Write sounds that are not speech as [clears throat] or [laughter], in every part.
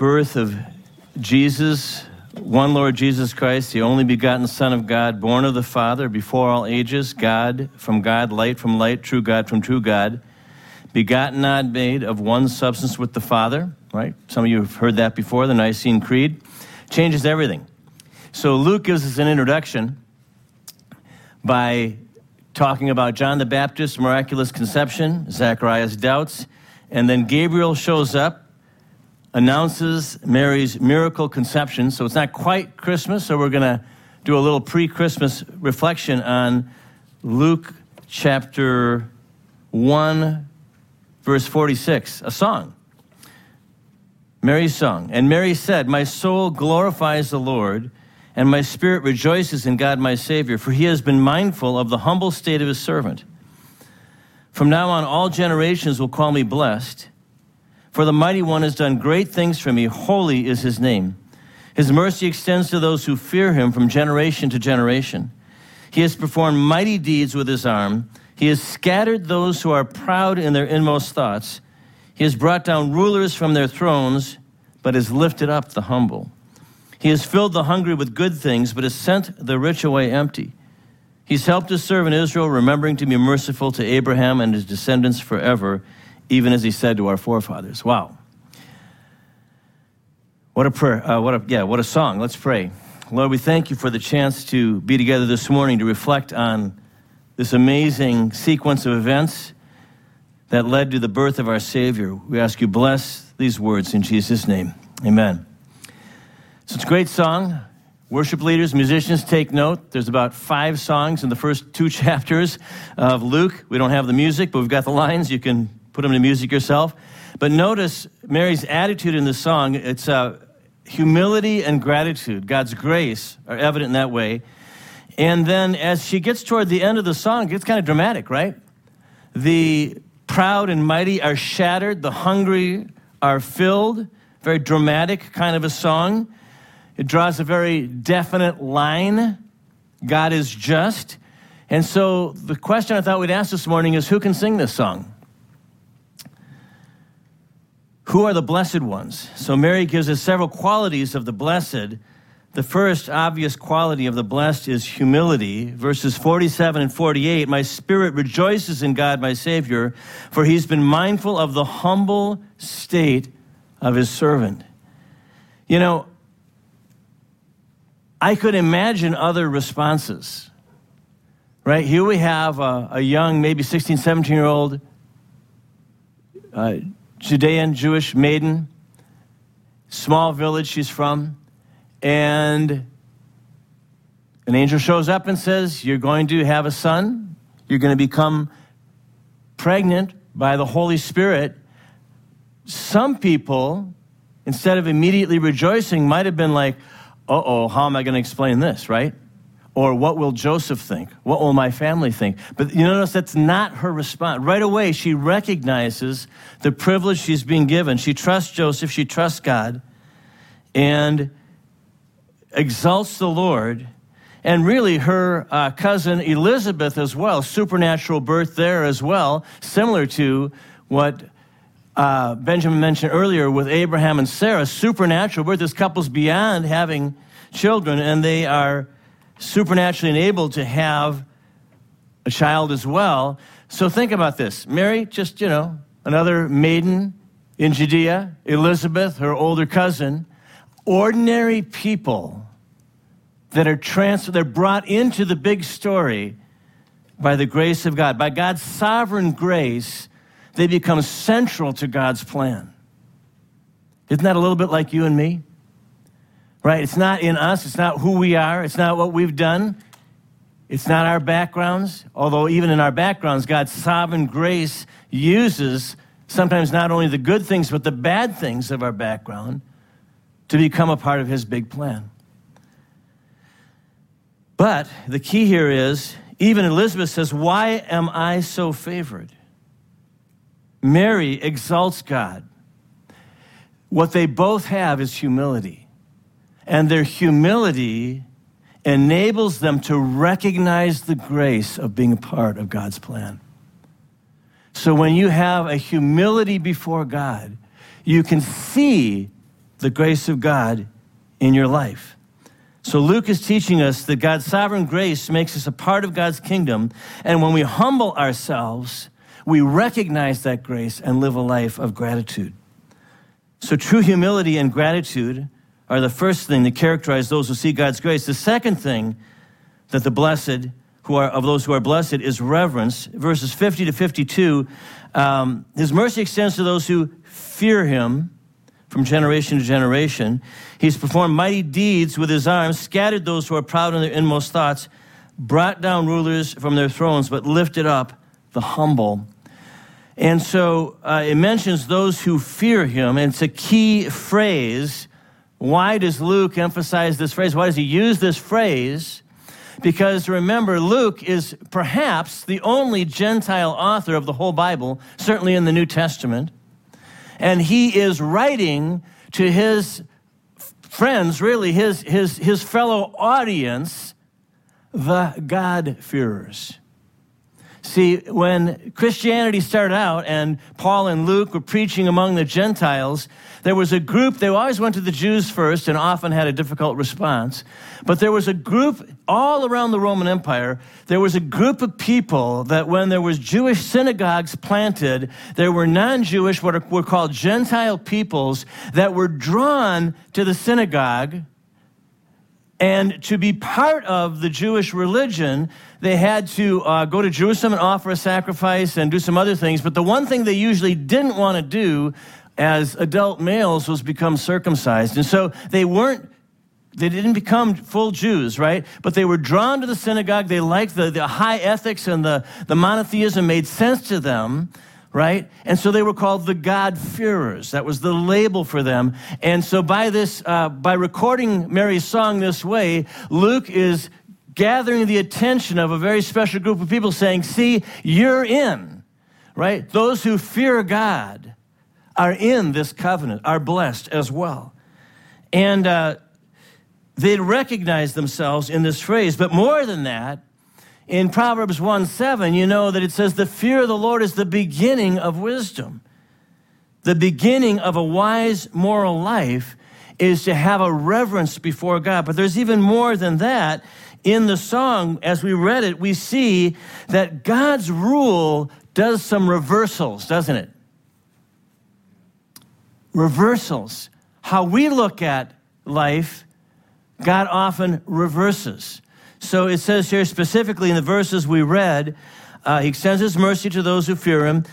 birth of Jesus, one Lord Jesus Christ, the only begotten Son of God, born of the Father before all ages, God from God, light from light, true God from true God, begotten, not made, of one substance with the Father, right? Some of you have heard that before, the Nicene Creed. Changes everything. So Luke gives us an introduction by talking about John the Baptist's miraculous conception, Zachariah's doubts, and then Gabriel shows up, announces Mary's miracle conception. So it's not quite Christmas, so we're going to do a little pre Christmas reflection on Luke chapter 1, verse 46, a song. Mary's song. And Mary said, My soul glorifies the Lord and my spirit rejoices in God my Savior, for he has been mindful of the humble state of his servant. From now on, all generations will call me blessed, for the mighty one has done great things for me. Holy is his name. His mercy extends to those who fear him from generation to generation. He has performed mighty deeds with his arm. He has scattered those who are proud in their inmost thoughts. He has brought down rulers from their thrones, but has lifted up the humble. He has filled the hungry with good things, but has sent the rich away empty. He's helped his servant Israel, remembering to be merciful to Abraham and his descendants forever, even as he said to our forefathers. Wow. What a prayer. Uh, what a, yeah, what a song. Let's pray. Lord, we thank you for the chance to be together this morning to reflect on this amazing sequence of events that led to the birth of our Savior. We ask you bless these words in Jesus' name. Amen. So it's a great song. Worship leaders, musicians, take note. There's about five songs in the first two [laughs] chapters of Luke. We don't have the music, but we've got the lines. You can put them to music yourself. But notice Mary's attitude in the song. It's uh, humility and gratitude. God's grace are evident in that way. And then as she gets toward the end of the song, it gets kind of dramatic, right? The proud and mighty are shattered, the hungry are filled. Very dramatic kind of a song. It draws a very definite line. God is just. And so the question I thought we'd ask this morning is who can sing this song? Who are the blessed ones? So Mary gives us several qualities of the blessed. The first obvious quality of the blessed is humility. Verses 47 and 48 My spirit rejoices in God, my Savior, for he's been mindful of the humble state of his servant. You know, I could imagine other responses. Right? Here we have a, a young, maybe 16, 17 year old uh, Judean Jewish maiden, small village she's from, and an angel shows up and says, You're going to have a son. You're going to become pregnant by the Holy Spirit. Some people, instead of immediately rejoicing, might have been like, uh oh, how am I going to explain this, right? Or what will Joseph think? What will my family think? But you notice that's not her response. Right away, she recognizes the privilege she's being given. She trusts Joseph, she trusts God, and exalts the Lord. And really, her uh, cousin Elizabeth as well, supernatural birth there as well, similar to what uh, Benjamin mentioned earlier with Abraham and Sarah, supernatural birth. This couple's beyond having children, and they are supernaturally enabled to have a child as well. So think about this. Mary, just, you know, another maiden in Judea, Elizabeth, her older cousin, ordinary people that are transferred, they're brought into the big story by the grace of God. By God's sovereign grace, they become central to God's plan. Isn't that a little bit like you and me? Right? It's not in us, it's not who we are, it's not what we've done, it's not our backgrounds. Although, even in our backgrounds, God's sovereign grace uses sometimes not only the good things, but the bad things of our background to become a part of His big plan. But the key here is even Elizabeth says, Why am I so favored? Mary exalts God. What they both have is humility. And their humility enables them to recognize the grace of being a part of God's plan. So when you have a humility before God, you can see the grace of God in your life. So Luke is teaching us that God's sovereign grace makes us a part of God's kingdom. And when we humble ourselves, we recognize that grace and live a life of gratitude. So true humility and gratitude are the first thing that characterize those who see God's grace. The second thing that the blessed who are of those who are blessed is reverence. Verses 50 to 52. Um, his mercy extends to those who fear him from generation to generation. He's performed mighty deeds with his arms, scattered those who are proud in their inmost thoughts, brought down rulers from their thrones, but lifted up the humble. And so uh, it mentions those who fear him, and it's a key phrase. Why does Luke emphasize this phrase? Why does he use this phrase? Because remember, Luke is perhaps the only Gentile author of the whole Bible, certainly in the New Testament. And he is writing to his friends, really, his, his, his fellow audience, the God-fearers. See, when Christianity started out and Paul and Luke were preaching among the Gentiles, there was a group, they always went to the Jews first and often had a difficult response. But there was a group all around the Roman Empire, there was a group of people that when there was Jewish synagogues planted, there were non-Jewish, what were called Gentile peoples that were drawn to the synagogue and to be part of the Jewish religion, they had to uh, go to Jerusalem and offer a sacrifice and do some other things. But the one thing they usually didn't want to do as adult males was become circumcised. And so they weren't, they didn't become full Jews, right? But they were drawn to the synagogue. They liked the, the high ethics and the, the monotheism made sense to them right? And so they were called the God-fearers. That was the label for them. And so by this, uh, by recording Mary's song this way, Luke is gathering the attention of a very special group of people saying, see, you're in, right? Those who fear God are in this covenant, are blessed as well. And uh, they'd recognize themselves in this phrase. But more than that, in Proverbs 1 7, you know that it says, The fear of the Lord is the beginning of wisdom. The beginning of a wise moral life is to have a reverence before God. But there's even more than that. In the song, as we read it, we see that God's rule does some reversals, doesn't it? reversals. How we look at life, God often reverses. So it says here specifically in the verses we read, uh, He extends His mercy to those who fear Him.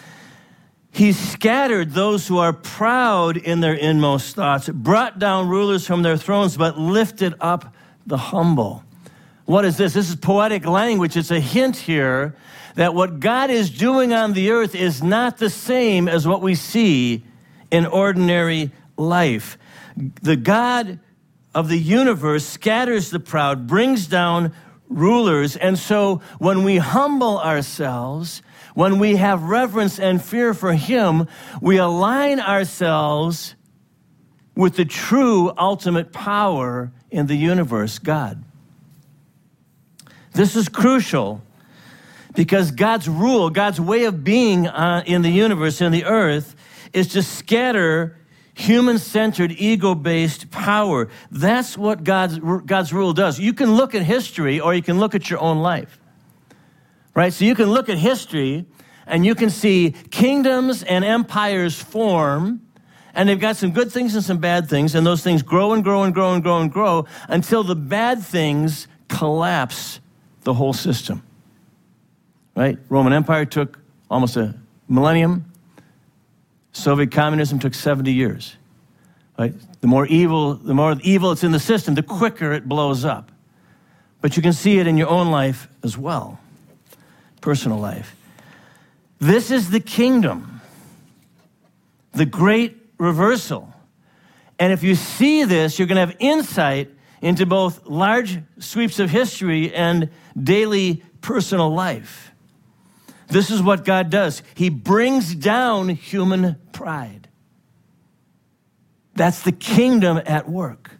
He scattered those who are proud in their inmost thoughts, brought down rulers from their thrones, but lifted up the humble. What is this? This is poetic language. It's a hint here that what God is doing on the earth is not the same as what we see in ordinary life. The God of the universe scatters the proud, brings down rulers. And so when we humble ourselves, when we have reverence and fear for Him, we align ourselves with the true ultimate power in the universe, God. This is crucial because God's rule, God's way of being uh, in the universe, in the earth, is to scatter human centered, ego based power. That's what God's, God's rule does. You can look at history or you can look at your own life, right? So you can look at history and you can see kingdoms and empires form. And they've got some good things and some bad things, and those things grow and grow and grow and grow and grow until the bad things collapse the whole system. Right? Roman Empire took almost a millennium. Soviet communism took 70 years. Right? The more evil, the more evil it's in the system, the quicker it blows up. But you can see it in your own life as well, personal life. This is the kingdom, the great reversal. And if you see this, you're going to have insight into both large sweeps of history and daily personal life. This is what God does He brings down human pride. That's the kingdom at work.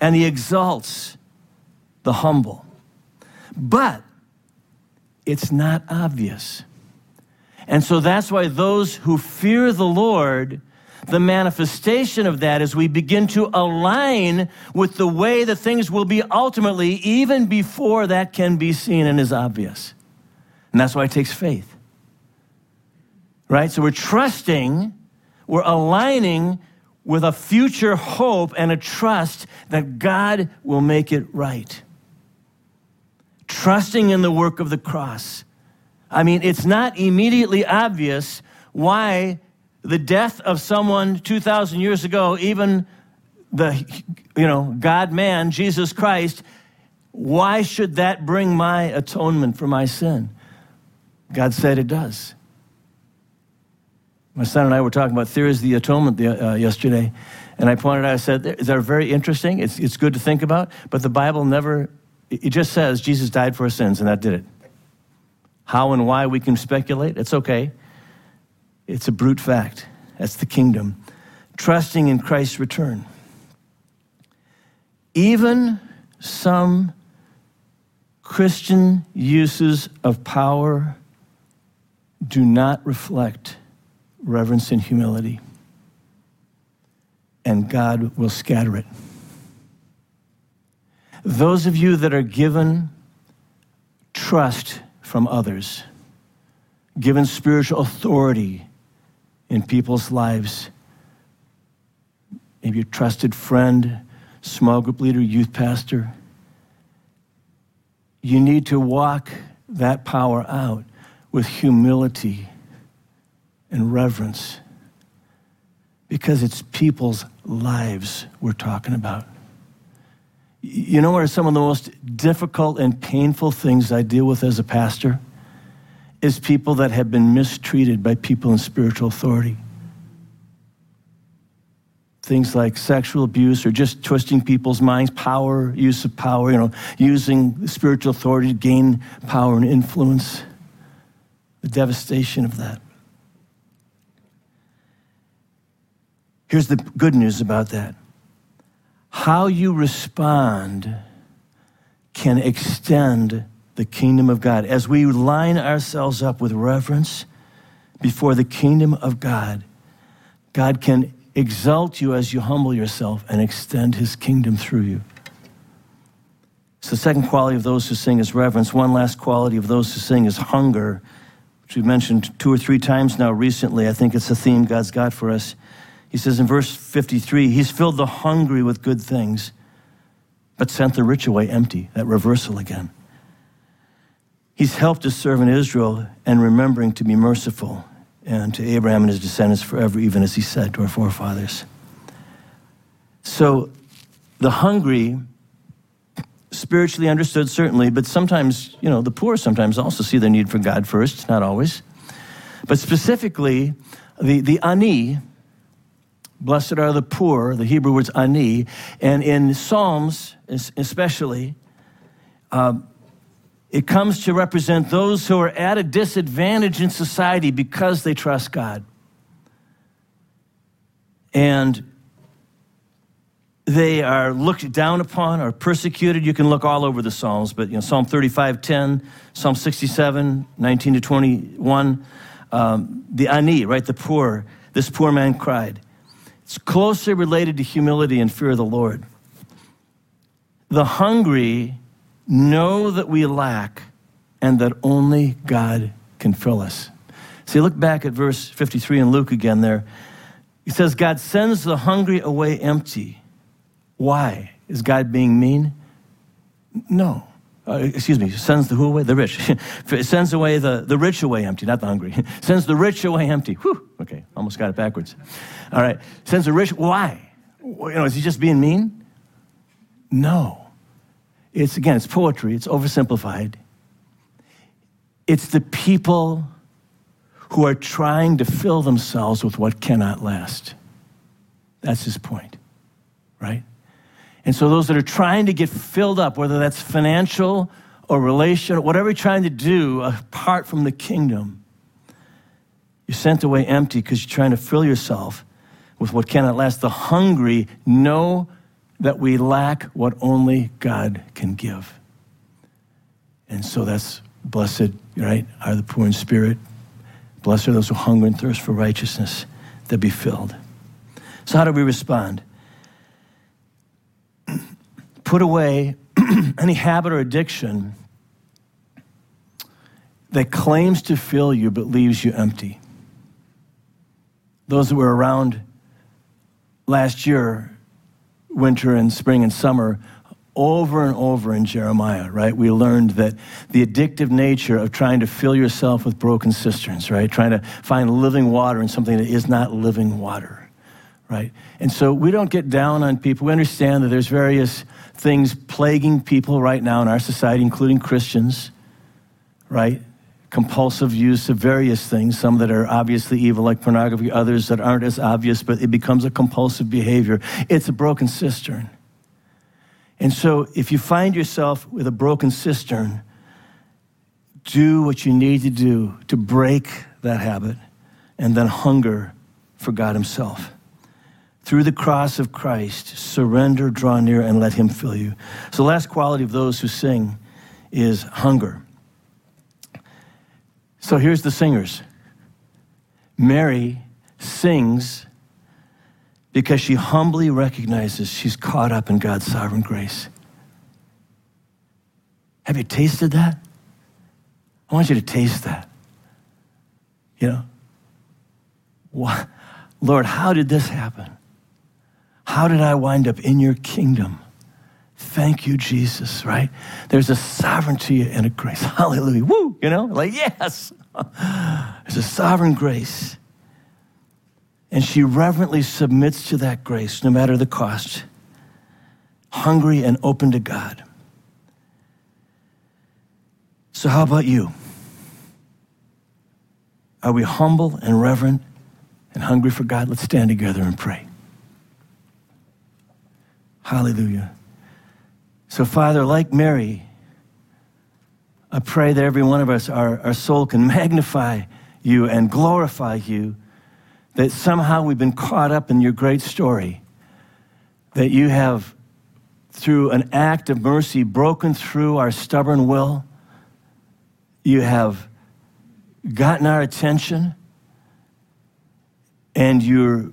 And He exalts the humble. But it's not obvious. And so that's why those who fear the Lord, the manifestation of that is we begin to align with the way that things will be ultimately, even before that can be seen and is obvious. And that's why it takes faith. Right? So we're trusting, we're aligning with a future hope and a trust that God will make it right. Trusting in the work of the cross. I mean, it's not immediately obvious why the death of someone 2,000 years ago, even the, you know, God man, Jesus Christ, why should that bring my atonement for my sin? God said it does. My son and I were talking about theories of the atonement the, uh, yesterday, and I pointed out, I said, they're very interesting. It's, it's good to think about, but the Bible never, it just says Jesus died for our sins, and that did it. How and why we can speculate, it's okay. It's a brute fact. That's the kingdom. Trusting in Christ's return. Even some Christian uses of power do not reflect reverence and humility, and God will scatter it. Those of you that are given trust from others, given spiritual authority in people's lives, maybe a trusted friend, small group leader, youth pastor, you need to walk that power out with humility and reverence because it's people's lives we're talking about. You know what are some of the most difficult and painful things I deal with as a pastor? Is people that have been mistreated by people in spiritual authority. Things like sexual abuse or just twisting people's minds, power, use of power, you know, using spiritual authority to gain power and influence. The devastation of that. Here's the good news about that how you respond can extend the kingdom of God. As we line ourselves up with reverence before the kingdom of God, God can exalt you as you humble yourself and extend his kingdom through you. So, the second quality of those who sing is reverence. One last quality of those who sing is hunger, which we've mentioned two or three times now recently. I think it's a theme God's got for us. He says in verse 53 He's filled the hungry with good things, but sent the rich away empty. That reversal again. He's helped his servant Israel and remembering to be merciful and to Abraham and his descendants forever, even as he said to our forefathers. So the hungry, spiritually understood, certainly, but sometimes, you know, the poor sometimes also see their need for God first, not always. But specifically, the, the ani, Blessed are the poor, the Hebrew word's ani. And in Psalms, especially, uh, it comes to represent those who are at a disadvantage in society because they trust God. And they are looked down upon or persecuted. You can look all over the Psalms, but you know, Psalm 35, 10, Psalm 67, 19 to 21, um, the ani, right, the poor, this poor man cried. It's closely related to humility and fear of the Lord. The hungry know that we lack and that only God can fill us. See, look back at verse 53 in Luke again there. He says, God sends the hungry away empty. Why? Is God being mean? No. Uh, excuse me, sends the who away? The rich. [laughs] sends away the, the rich away empty, not the hungry. [laughs] sends the rich away empty. Whew. Okay, almost got it backwards. All right. Sends the rich. Why? You know, is he just being mean? No. It's, again, it's poetry, it's oversimplified. It's the people who are trying to fill themselves with what cannot last. That's his point, right? And so those that are trying to get filled up, whether that's financial or relational, whatever you're trying to do apart from the kingdom, you're sent away empty because you're trying to fill yourself with what cannot last. The hungry know that we lack what only God can give. And so that's blessed, right? Are the poor in spirit. Blessed are those who hunger and thirst for righteousness, that be filled. So, how do we respond? Put away [clears throat] any habit or addiction that claims to fill you but leaves you empty. Those that were around last year, winter and spring and summer, over and over in Jeremiah, right? We learned that the addictive nature of trying to fill yourself with broken cisterns, right? Trying to find living water in something that is not living water, right? And so we don't get down on people. We understand that there's various things plaguing people right now in our society, including Christians, right? Compulsive use of various things, some that are obviously evil, like pornography, others that aren't as obvious, but it becomes a compulsive behavior. It's a broken cistern. And so, if you find yourself with a broken cistern, do what you need to do to break that habit and then hunger for God Himself. Through the cross of Christ, surrender, draw near, and let Him fill you. So, the last quality of those who sing is hunger. So, here's the singers Mary sings because she humbly recognizes she's caught up in God's sovereign grace. Have you tasted that? I want you to taste that. You know, what, Lord, how did this happen? How did I wind up in your kingdom? Thank you, Jesus, right? There's a sovereignty and a grace. [laughs] Hallelujah. Woo, you know, like, yes. [laughs] There's a sovereign grace. And she reverently submits to that grace, no matter the cost, hungry and open to God. So, how about you? Are we humble and reverent and hungry for God? Let's stand together and pray. Hallelujah. So, Father, like Mary, I pray that every one of us, our, our soul can [laughs] magnify you and glorify you that somehow we've been caught up in your great story, that you have, through an act of mercy, broken through our stubborn will. You have gotten our attention, and you're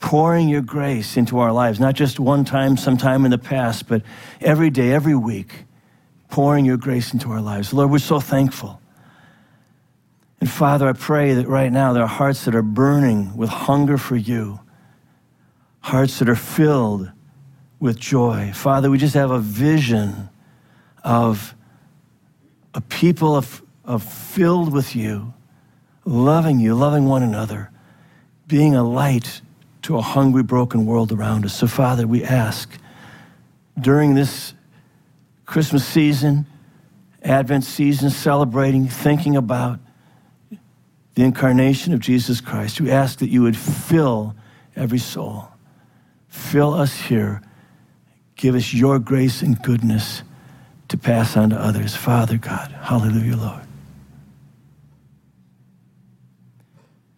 pouring your grace into our lives, not just one time, sometime in the past, but every day, every week, pouring your grace into our lives. Lord, we're so thankful. And Father, I pray that right now there are hearts that are burning with hunger for you, hearts that are filled with joy. Father, we just have a vision of a people of, of filled with you, loving you, loving one another, being a light to a hungry, broken world around us. So, Father, we ask during this Christmas season, Advent season, celebrating, thinking about the incarnation of Jesus Christ, we ask that you would fill every soul. Fill us here. Give us your grace and goodness to pass on to others. Father God, hallelujah, Lord.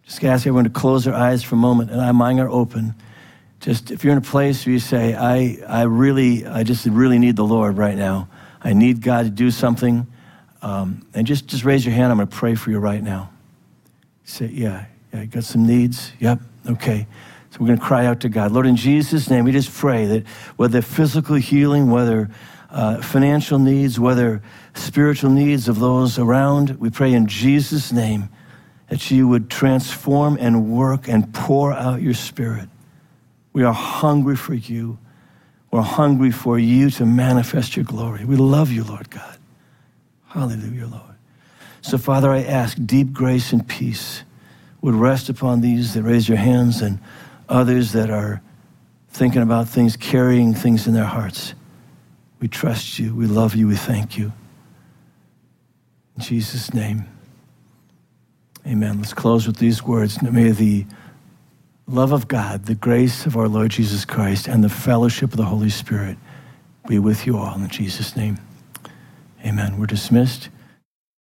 Just ask everyone to close their eyes for a moment and our mind are open. Just if you're in a place where you say, I, I really, I just really need the Lord right now. I need God to do something. Um, and just, just raise your hand. I'm going to pray for you right now. Say, yeah, yeah, you got some needs? Yep, okay. So we're going to cry out to God. Lord, in Jesus' name, we just pray that whether physical healing, whether uh, financial needs, whether spiritual needs of those around, we pray in Jesus' name that you would transform and work and pour out your spirit. We are hungry for you. We're hungry for you to manifest your glory. We love you, Lord God. Hallelujah, Lord. So, Father, I ask deep grace and peace would rest upon these that raise your hands and others that are thinking about things, carrying things in their hearts. We trust you. We love you. We thank you. In Jesus' name, amen. Let's close with these words. May the love of God, the grace of our Lord Jesus Christ, and the fellowship of the Holy Spirit be with you all in Jesus' name. Amen. We're dismissed.